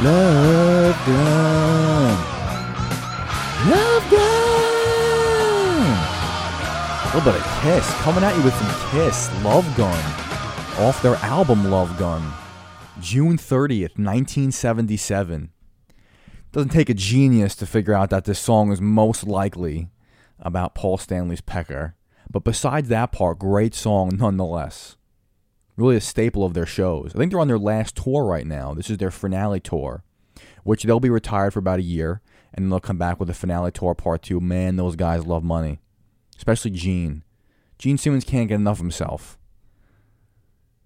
Love Gun. Love Gun. A little bit of Kiss coming at you with some Kiss. Love Gun. Off their album Love Gun. June 30th, 1977. Doesn't take a genius to figure out that this song is most likely about Paul Stanley's pecker. But besides that part, great song nonetheless. Really a staple of their shows. I think they're on their last tour right now. This is their finale tour, which they'll be retired for about a year, and they'll come back with a finale tour part two. Man, those guys love money, especially Gene. Gene Simmons can't get enough of himself.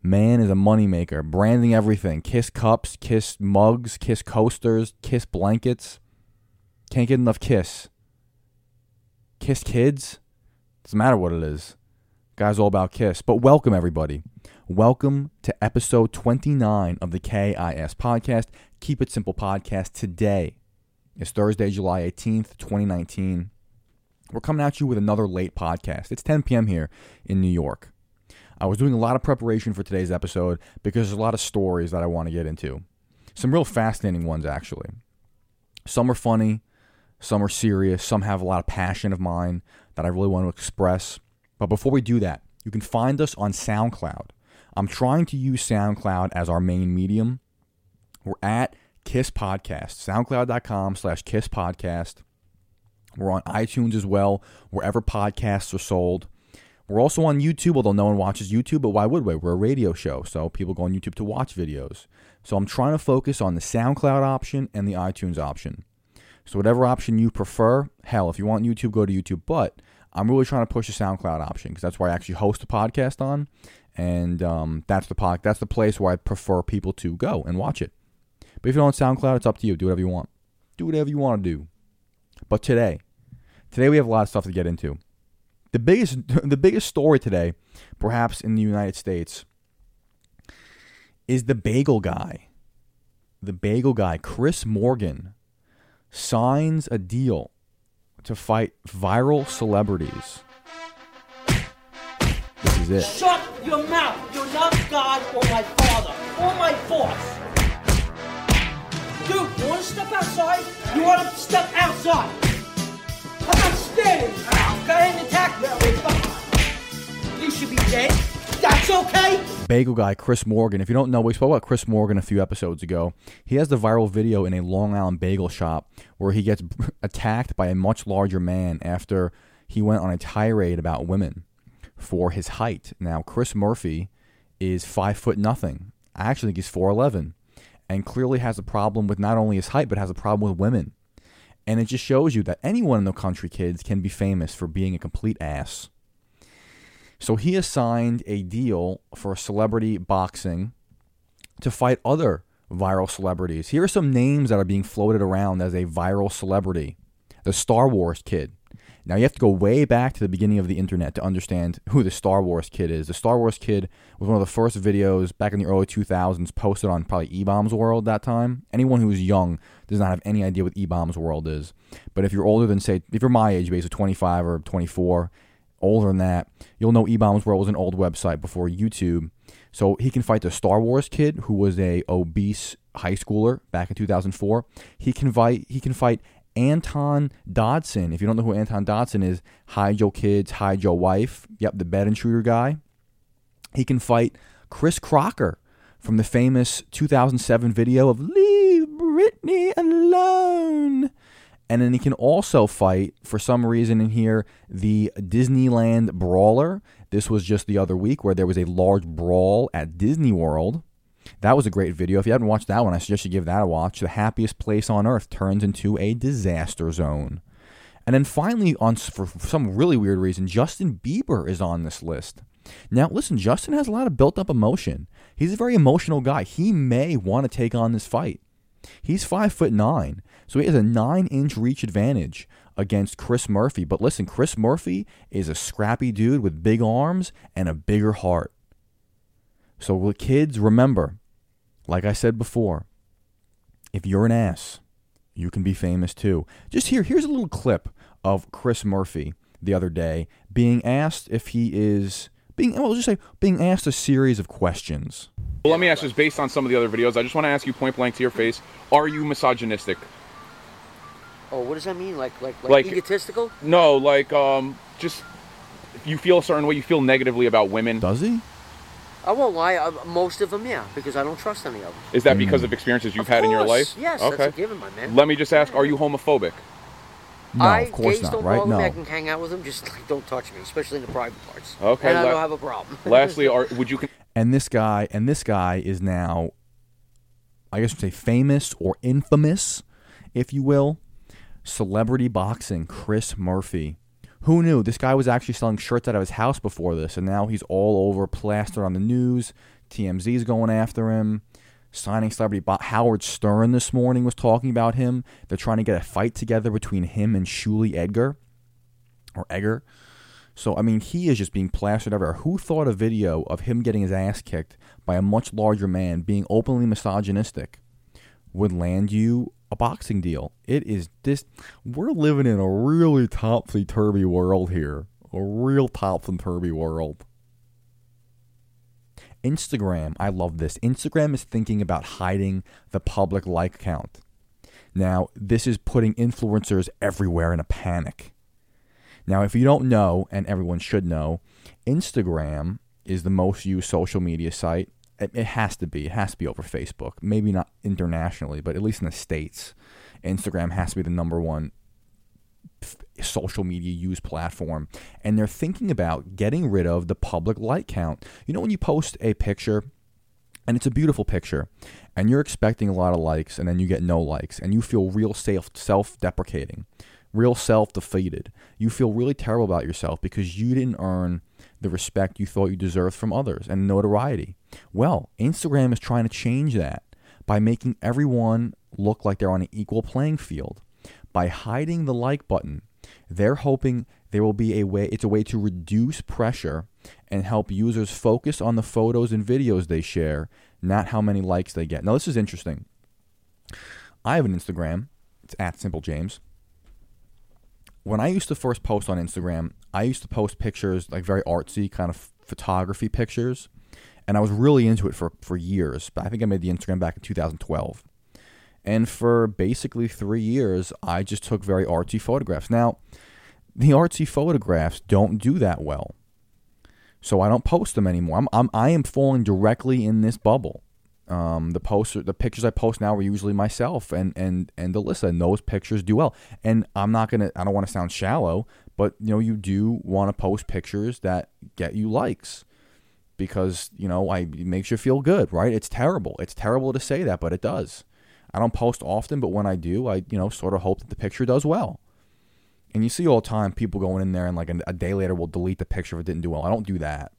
Man is a moneymaker, branding everything Kiss cups, Kiss mugs, Kiss coasters, Kiss blankets. Can't get enough Kiss. Kiss kids. Doesn't matter what it is. Guys, all about Kiss. But welcome, everybody. Welcome to episode 29 of the KIS podcast. Keep It Simple podcast. Today is Thursday, July 18th, 2019. We're coming at you with another late podcast. It's 10 p.m. here in New York. I was doing a lot of preparation for today's episode because there's a lot of stories that I want to get into. Some real fascinating ones, actually. Some are funny, some are serious, some have a lot of passion of mine that I really want to express. But before we do that, you can find us on SoundCloud. I'm trying to use SoundCloud as our main medium. We're at Kiss Podcast, soundcloud.com slash Kiss Podcast. We're on iTunes as well, wherever podcasts are sold. We're also on YouTube, although no one watches YouTube, but why would we? We're a radio show, so people go on YouTube to watch videos. So I'm trying to focus on the SoundCloud option and the iTunes option. So whatever option you prefer, hell, if you want YouTube, go to YouTube. But I'm really trying to push the SoundCloud option because that's where I actually host the podcast on, and um, that's the pod, that's the place where I prefer people to go and watch it. But if you don't want SoundCloud, it's up to you. Do whatever you want. Do whatever you want to do. But today, today we have a lot of stuff to get into. The biggest, the biggest story today, perhaps in the United States, is the bagel guy. The bagel guy, Chris Morgan, signs a deal to fight viral celebrities. This is it. Shut your mouth! You're not God or my father or my boss! Dude, you wanna step outside? You wanna step outside? I'm not standing! Go ahead and attack me! You should be dead. That's okay? Bagel guy Chris Morgan. If you don't know, we spoke about Chris Morgan a few episodes ago. He has the viral video in a Long Island bagel shop where he gets attacked by a much larger man after he went on a tirade about women for his height. Now, Chris Murphy is five foot nothing. I actually think he's four eleven, and clearly has a problem with not only his height but has a problem with women. And it just shows you that anyone in the country, kids, can be famous for being a complete ass. So he assigned a deal for celebrity boxing to fight other viral celebrities. Here are some names that are being floated around as a viral celebrity. The Star Wars kid. Now you have to go way back to the beginning of the internet to understand who the Star Wars kid is. The Star Wars kid was one of the first videos back in the early 2000s posted on probably eBaum's World that time. Anyone who's young does not have any idea what eBaum's World is. But if you're older than say if you're my age, basically 25 or 24, older than that, you'll know eBaum's World was an old website before YouTube. So he can fight the Star Wars kid, who was a obese high schooler back in 2004. He can fight. He can fight Anton Dodson. If you don't know who Anton Dodson is, hide your kids, hide your wife. Yep, the bed intruder guy. He can fight Chris Crocker from the famous 2007 video of "Leave Britney Alone." And then he can also fight, for some reason in here, the Disneyland Brawler. This was just the other week where there was a large brawl at Disney World. That was a great video. If you haven't watched that one, I suggest you give that a watch. The happiest place on earth turns into a disaster zone. And then finally, on for some really weird reason, Justin Bieber is on this list. Now, listen, Justin has a lot of built up emotion. He's a very emotional guy. He may want to take on this fight. He's five foot nine, so he has a nine inch reach advantage against Chris Murphy. But listen, Chris Murphy is a scrappy dude with big arms and a bigger heart. So, kids, remember, like I said before, if you're an ass, you can be famous too. Just here, here's a little clip of Chris Murphy the other day being asked if he is being well, just say being asked a series of questions. Well, let me ask this based on some of the other videos. I just want to ask you point blank to your face: Are you misogynistic? Oh, what does that mean? Like, like, like, Like- egotistical? No, like um, just if you feel a certain way, you feel negatively about women. Does he? I won't lie. Uh, most of them, yeah, because I don't trust any of them. Is that because of experiences you've had in your life? Yes, Okay. that's a given, my man. Let me just ask: Are you homophobic? No, I, of course gays not. don't Right? bother me. I can hang out with them. Just like, don't touch me, especially in the private parts. Okay, And I la- don't have a problem. Lastly, are would you? Con- And this guy, and this guy is now, I guess you'd say famous or infamous, if you will. Celebrity boxing, Chris Murphy. Who knew? This guy was actually selling shirts out of his house before this, and now he's all over, plastered on the news. TMZ's going after him. Signing celebrity Howard Stern this morning was talking about him. They're trying to get a fight together between him and Shuli Edgar, or Egar. So I mean, he is just being plastered everywhere. Who thought a video of him getting his ass kicked by a much larger man, being openly misogynistic, would land you a boxing deal? It is this. We're living in a really topsy turvy world here. A real topsy turvy world. Instagram, I love this. Instagram is thinking about hiding the public like count. Now, this is putting influencers everywhere in a panic. Now, if you don't know, and everyone should know, Instagram is the most used social media site. It, it has to be. It has to be over Facebook. Maybe not internationally, but at least in the States, Instagram has to be the number one social media use platform. And they're thinking about getting rid of the public like count. You know, when you post a picture, and it's a beautiful picture, and you're expecting a lot of likes, and then you get no likes, and you feel real self self deprecating, real self defeated. You feel really terrible about yourself because you didn't earn the respect you thought you deserved from others and notoriety. Well, Instagram is trying to change that by making everyone look like they're on an equal playing field. By hiding the like button, they're hoping there will be a way it's a way to reduce pressure and help users focus on the photos and videos they share, not how many likes they get. Now this is interesting. I have an Instagram. It's at Simple James. When I used to first post on Instagram, I used to post pictures like very artsy kind of photography pictures, and I was really into it for for years. But I think I made the Instagram back in 2012. And for basically three years, I just took very artsy photographs. Now, the artsy photographs don't do that well, so I don't post them anymore. I'm, I'm I am falling directly in this bubble. Um, the posts, the pictures I post now are usually myself and and and Alyssa, and those pictures do well. And I'm not gonna, I don't want to sound shallow, but you know, you do want to post pictures that get you likes because you know, I it makes you feel good, right? It's terrible. It's terrible to say that, but it does. I don't post often, but when I do, I you know sort of hope that the picture does well. And you see all the time people going in there and like a, a day later will delete the picture if it didn't do well. I don't do that,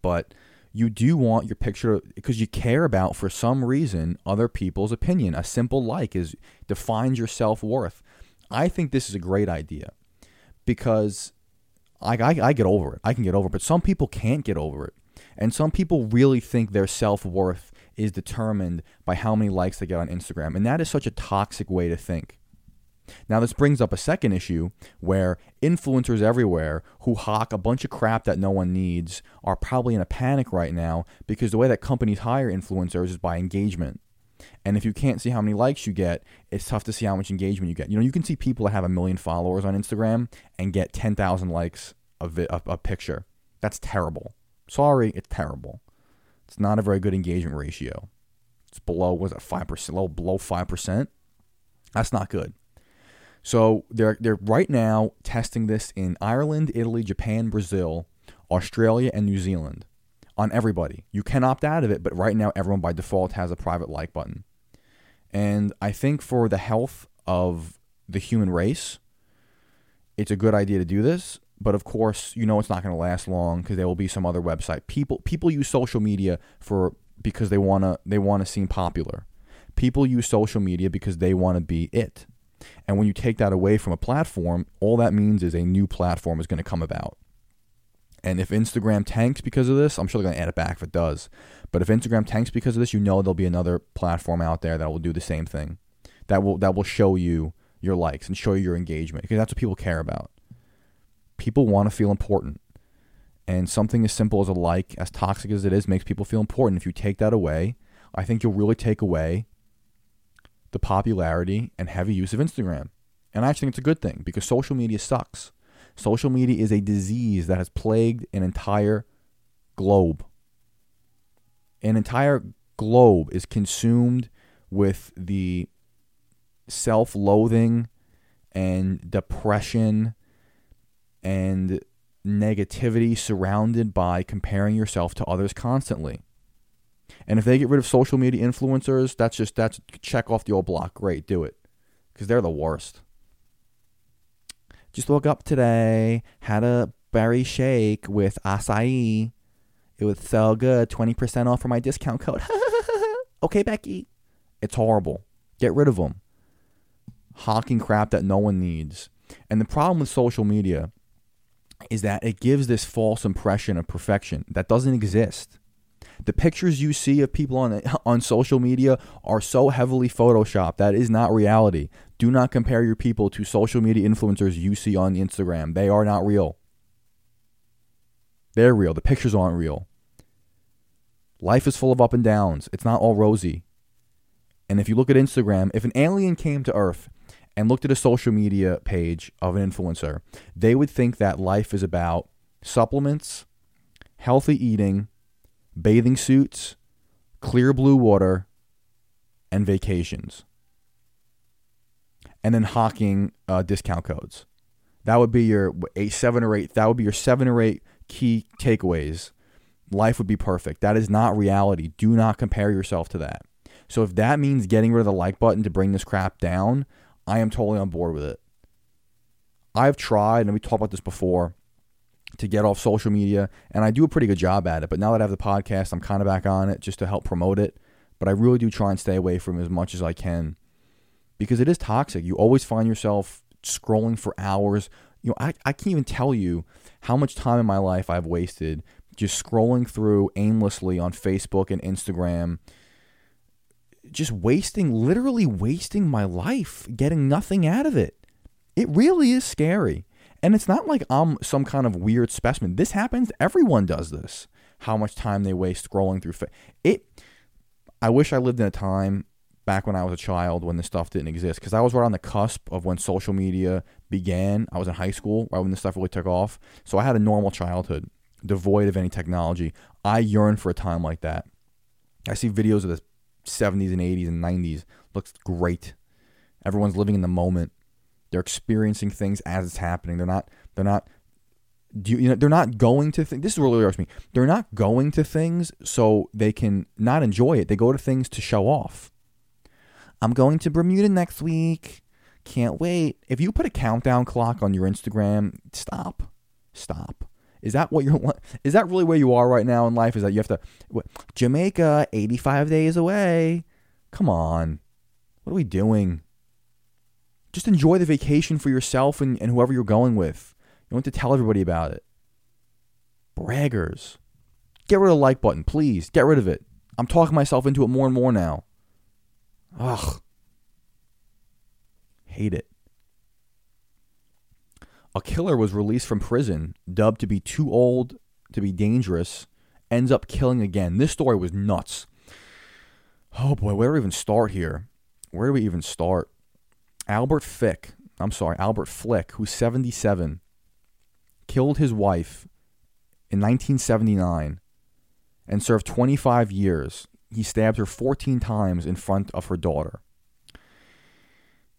but you do want your picture because you care about for some reason other people's opinion. A simple like is defines your self worth. I think this is a great idea because I, I I get over it. I can get over it, but some people can't get over it, and some people really think their self worth is determined by how many likes they get on Instagram, and that is such a toxic way to think. Now, this brings up a second issue where influencers everywhere who hawk a bunch of crap that no one needs are probably in a panic right now because the way that companies hire influencers is by engagement. And if you can't see how many likes you get, it's tough to see how much engagement you get. You know, you can see people that have a million followers on Instagram and get 10,000 likes a, vi- a, a picture. That's terrible. Sorry, it's terrible. It's not a very good engagement ratio. It's below, was it 5%? Low, below 5%? That's not good. So they're they're right now testing this in Ireland, Italy, Japan, Brazil, Australia, and New Zealand on everybody. You can opt out of it, but right now everyone by default has a private like button. And I think for the health of the human race, it's a good idea to do this. But of course, you know it's not going to last long because there will be some other website. People people use social media for because they wanna they wanna seem popular. People use social media because they want to be it. And when you take that away from a platform, all that means is a new platform is going to come about. And if Instagram tanks because of this, I'm sure they're going to add it back if it does. But if Instagram tanks because of this, you know there'll be another platform out there that will do the same thing. That will that will show you your likes and show you your engagement because that's what people care about. People want to feel important. And something as simple as a like, as toxic as it is, makes people feel important. If you take that away, I think you'll really take away the popularity and heavy use of Instagram. And I actually think it's a good thing because social media sucks. Social media is a disease that has plagued an entire globe. An entire globe is consumed with the self loathing and depression and negativity surrounded by comparing yourself to others constantly. And if they get rid of social media influencers, that's just that's check off the old block. Great, do it. Cuz they're the worst. Just woke up today, had a berry shake with acai. It was so good, 20% off for my discount code. okay, Becky. It's horrible. Get rid of them. Hawking crap that no one needs. And the problem with social media is that it gives this false impression of perfection that doesn't exist. The pictures you see of people on on social media are so heavily photoshopped that is not reality. Do not compare your people to social media influencers you see on Instagram. They are not real. They're real. The pictures aren't real. Life is full of up and downs. It's not all rosy. And if you look at Instagram, if an alien came to Earth and looked at a social media page of an influencer, they would think that life is about supplements, healthy eating, bathing suits, clear blue water, and vacations. And then hawking uh, discount codes. That would be your eight, seven or eight. That would be your seven or eight key takeaways. Life would be perfect. That is not reality. Do not compare yourself to that. So if that means getting rid of the like button to bring this crap down, I am totally on board with it. I've tried, and we talked about this before, to get off social media, and I do a pretty good job at it. But now that I have the podcast, I'm kind of back on it just to help promote it. But I really do try and stay away from as much as I can because it is toxic. You always find yourself scrolling for hours. You know, I, I can't even tell you how much time in my life I've wasted just scrolling through aimlessly on Facebook and Instagram just wasting, literally wasting my life, getting nothing out of it. It really is scary. And it's not like I'm some kind of weird specimen. This happens. Everyone does this. How much time they waste scrolling through fa- it. I wish I lived in a time back when I was a child when this stuff didn't exist because I was right on the cusp of when social media began. I was in high school right when this stuff really took off. So I had a normal childhood, devoid of any technology. I yearn for a time like that. I see videos of the 70s and 80s and 90s. Looks great. Everyone's living in the moment. They're experiencing things as it's happening. They're not. They're not. Do you, you know? They're not going to things. This is what really irks me. They're not going to things so they can not enjoy it. They go to things to show off. I'm going to Bermuda next week. Can't wait. If you put a countdown clock on your Instagram, stop. Stop. Is that what you're? Is that really where you are right now in life? Is that you have to what, Jamaica, 85 days away? Come on, what are we doing? Just enjoy the vacation for yourself and, and whoever you're going with. You don't have to tell everybody about it. Braggers. Get rid of the like button, please. Get rid of it. I'm talking myself into it more and more now. Ugh. Hate it. A killer was released from prison, dubbed to be too old to be dangerous, ends up killing again. This story was nuts. Oh boy, where do we even start here? Where do we even start? Albert Fick, I'm sorry, Albert Flick, who's 77, killed his wife in 1979 and served 25 years. He stabbed her 14 times in front of her daughter.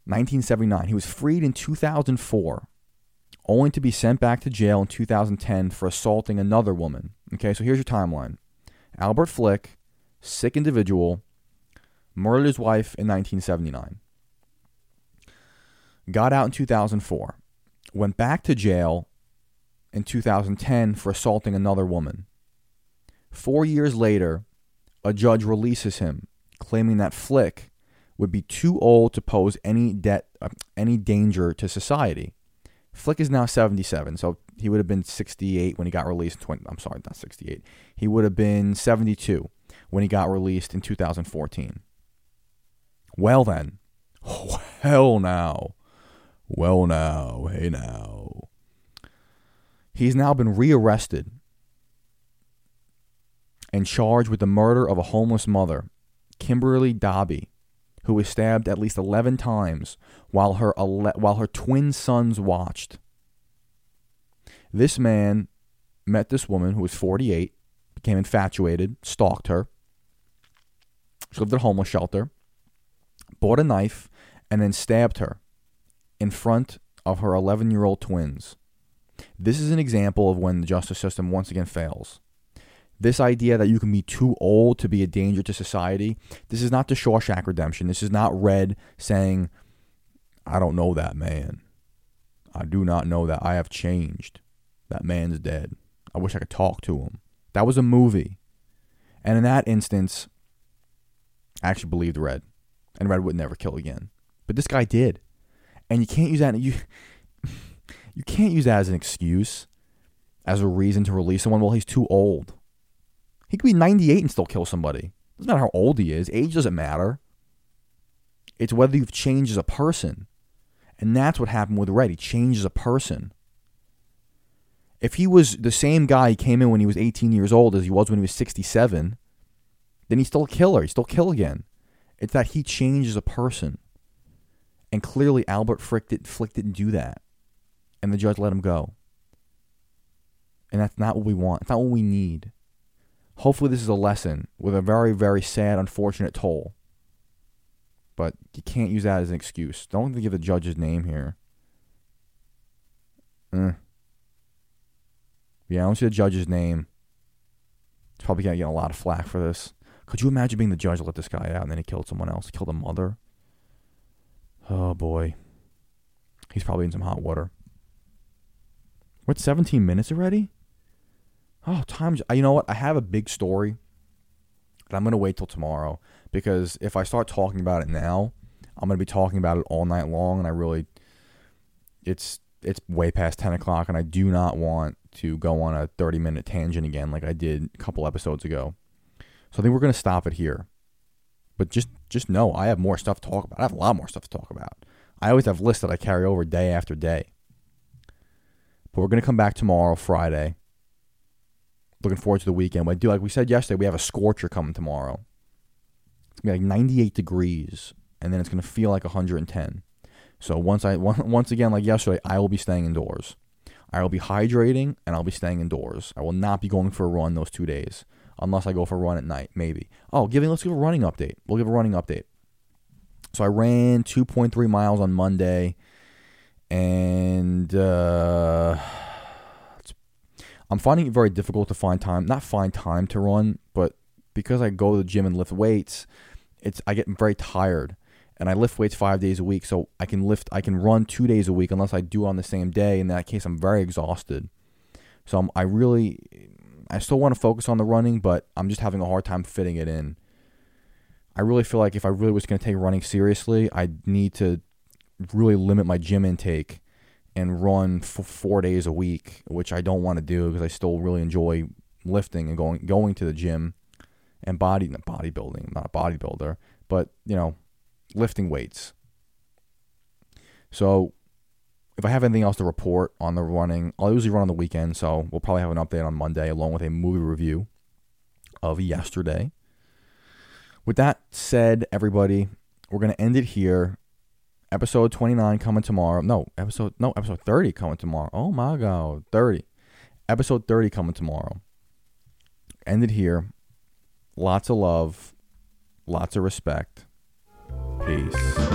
1979. He was freed in 2004, only to be sent back to jail in 2010 for assaulting another woman. Okay, so here's your timeline Albert Flick, sick individual, murdered his wife in 1979 got out in 2004, went back to jail in 2010 for assaulting another woman. Four years later, a judge releases him, claiming that Flick would be too old to pose any debt, uh, any danger to society. Flick is now 77, so he would have been 68 when he got released. In 20, I'm sorry, not 68. He would have been 72 when he got released in 2014. Well then, hell now. Well, now, hey now. He's now been rearrested and charged with the murder of a homeless mother, Kimberly Dobbie, who was stabbed at least 11 times while her ele- while her twin sons watched. This man met this woman who was 48, became infatuated, stalked her. She lived at a homeless shelter, bought a knife, and then stabbed her in front of her 11 year old twins. This is an example of when the justice system once again fails. This idea that you can be too old to be a danger to society, this is not the Shawshank Redemption. This is not Red saying, I don't know that man. I do not know that. I have changed. That man's dead. I wish I could talk to him. That was a movie. And in that instance, I actually believed Red. And Red would never kill again. But this guy did. And you can't use that you you can't use that as an excuse, as a reason to release someone. Well, he's too old. He could be 98 and still kill somebody. Doesn't matter how old he is. Age doesn't matter. It's whether you've changed as a person. And that's what happened with Red. He changed as a person. If he was the same guy he came in when he was 18 years old as he was when he was 67, then he's still a killer. He's still kill again. It's that he changed as a person. And clearly Albert Frick, did, Flick didn't do that. And the judge let him go. And that's not what we want. It's not what we need. Hopefully, this is a lesson with a very, very sad, unfortunate toll. But you can't use that as an excuse. Don't give the judge's name here. Eh. Yeah, I don't see the judge's name. He's probably gonna get a lot of flack for this. Could you imagine being the judge let this guy out and then he killed someone else, killed a mother? Oh boy. He's probably in some hot water. We're 17 minutes already? Oh, time's. You know what? I have a big story that I'm going to wait till tomorrow because if I start talking about it now, I'm going to be talking about it all night long, and I really, it's it's way past 10 o'clock, and I do not want to go on a 30 minute tangent again like I did a couple episodes ago. So I think we're going to stop it here. But just just know I have more stuff to talk about. I have a lot more stuff to talk about. I always have lists that I carry over day after day. But we're going to come back tomorrow, Friday. Looking forward to the weekend. But do like we said yesterday, we have a scorcher coming tomorrow. It's gonna be like 98 degrees, and then it's gonna feel like 110. So once I once again, like yesterday, I will be staying indoors. I will be hydrating and I'll be staying indoors. I will not be going for a run those two days, unless I go for a run at night, maybe. Oh, giving let's give a running update. We'll give a running update. So I ran 2.3 miles on Monday, and uh, I'm finding it very difficult to find time. Not find time to run, but because I go to the gym and lift weights, it's I get very tired. And I lift weights five days a week, so I can lift I can run two days a week unless I do on the same day. In that case, I'm very exhausted. So I'm, I really I still want to focus on the running, but I'm just having a hard time fitting it in. I really feel like if I really was going to take running seriously, I need to really limit my gym intake and run for four days a week, which I don't want to do because I still really enjoy lifting and going going to the gym and body bodybuilding. I'm not a bodybuilder, but you know, lifting weights. So if I have anything else to report on the running, I'll usually run on the weekend, so we'll probably have an update on Monday along with a movie review of yesterday. With that said, everybody, we're going to end it here. Episode 29 coming tomorrow. No, episode no, episode 30 coming tomorrow. Oh my god, 30. Episode 30 coming tomorrow. Ended here. Lots of love, lots of respect. Peace.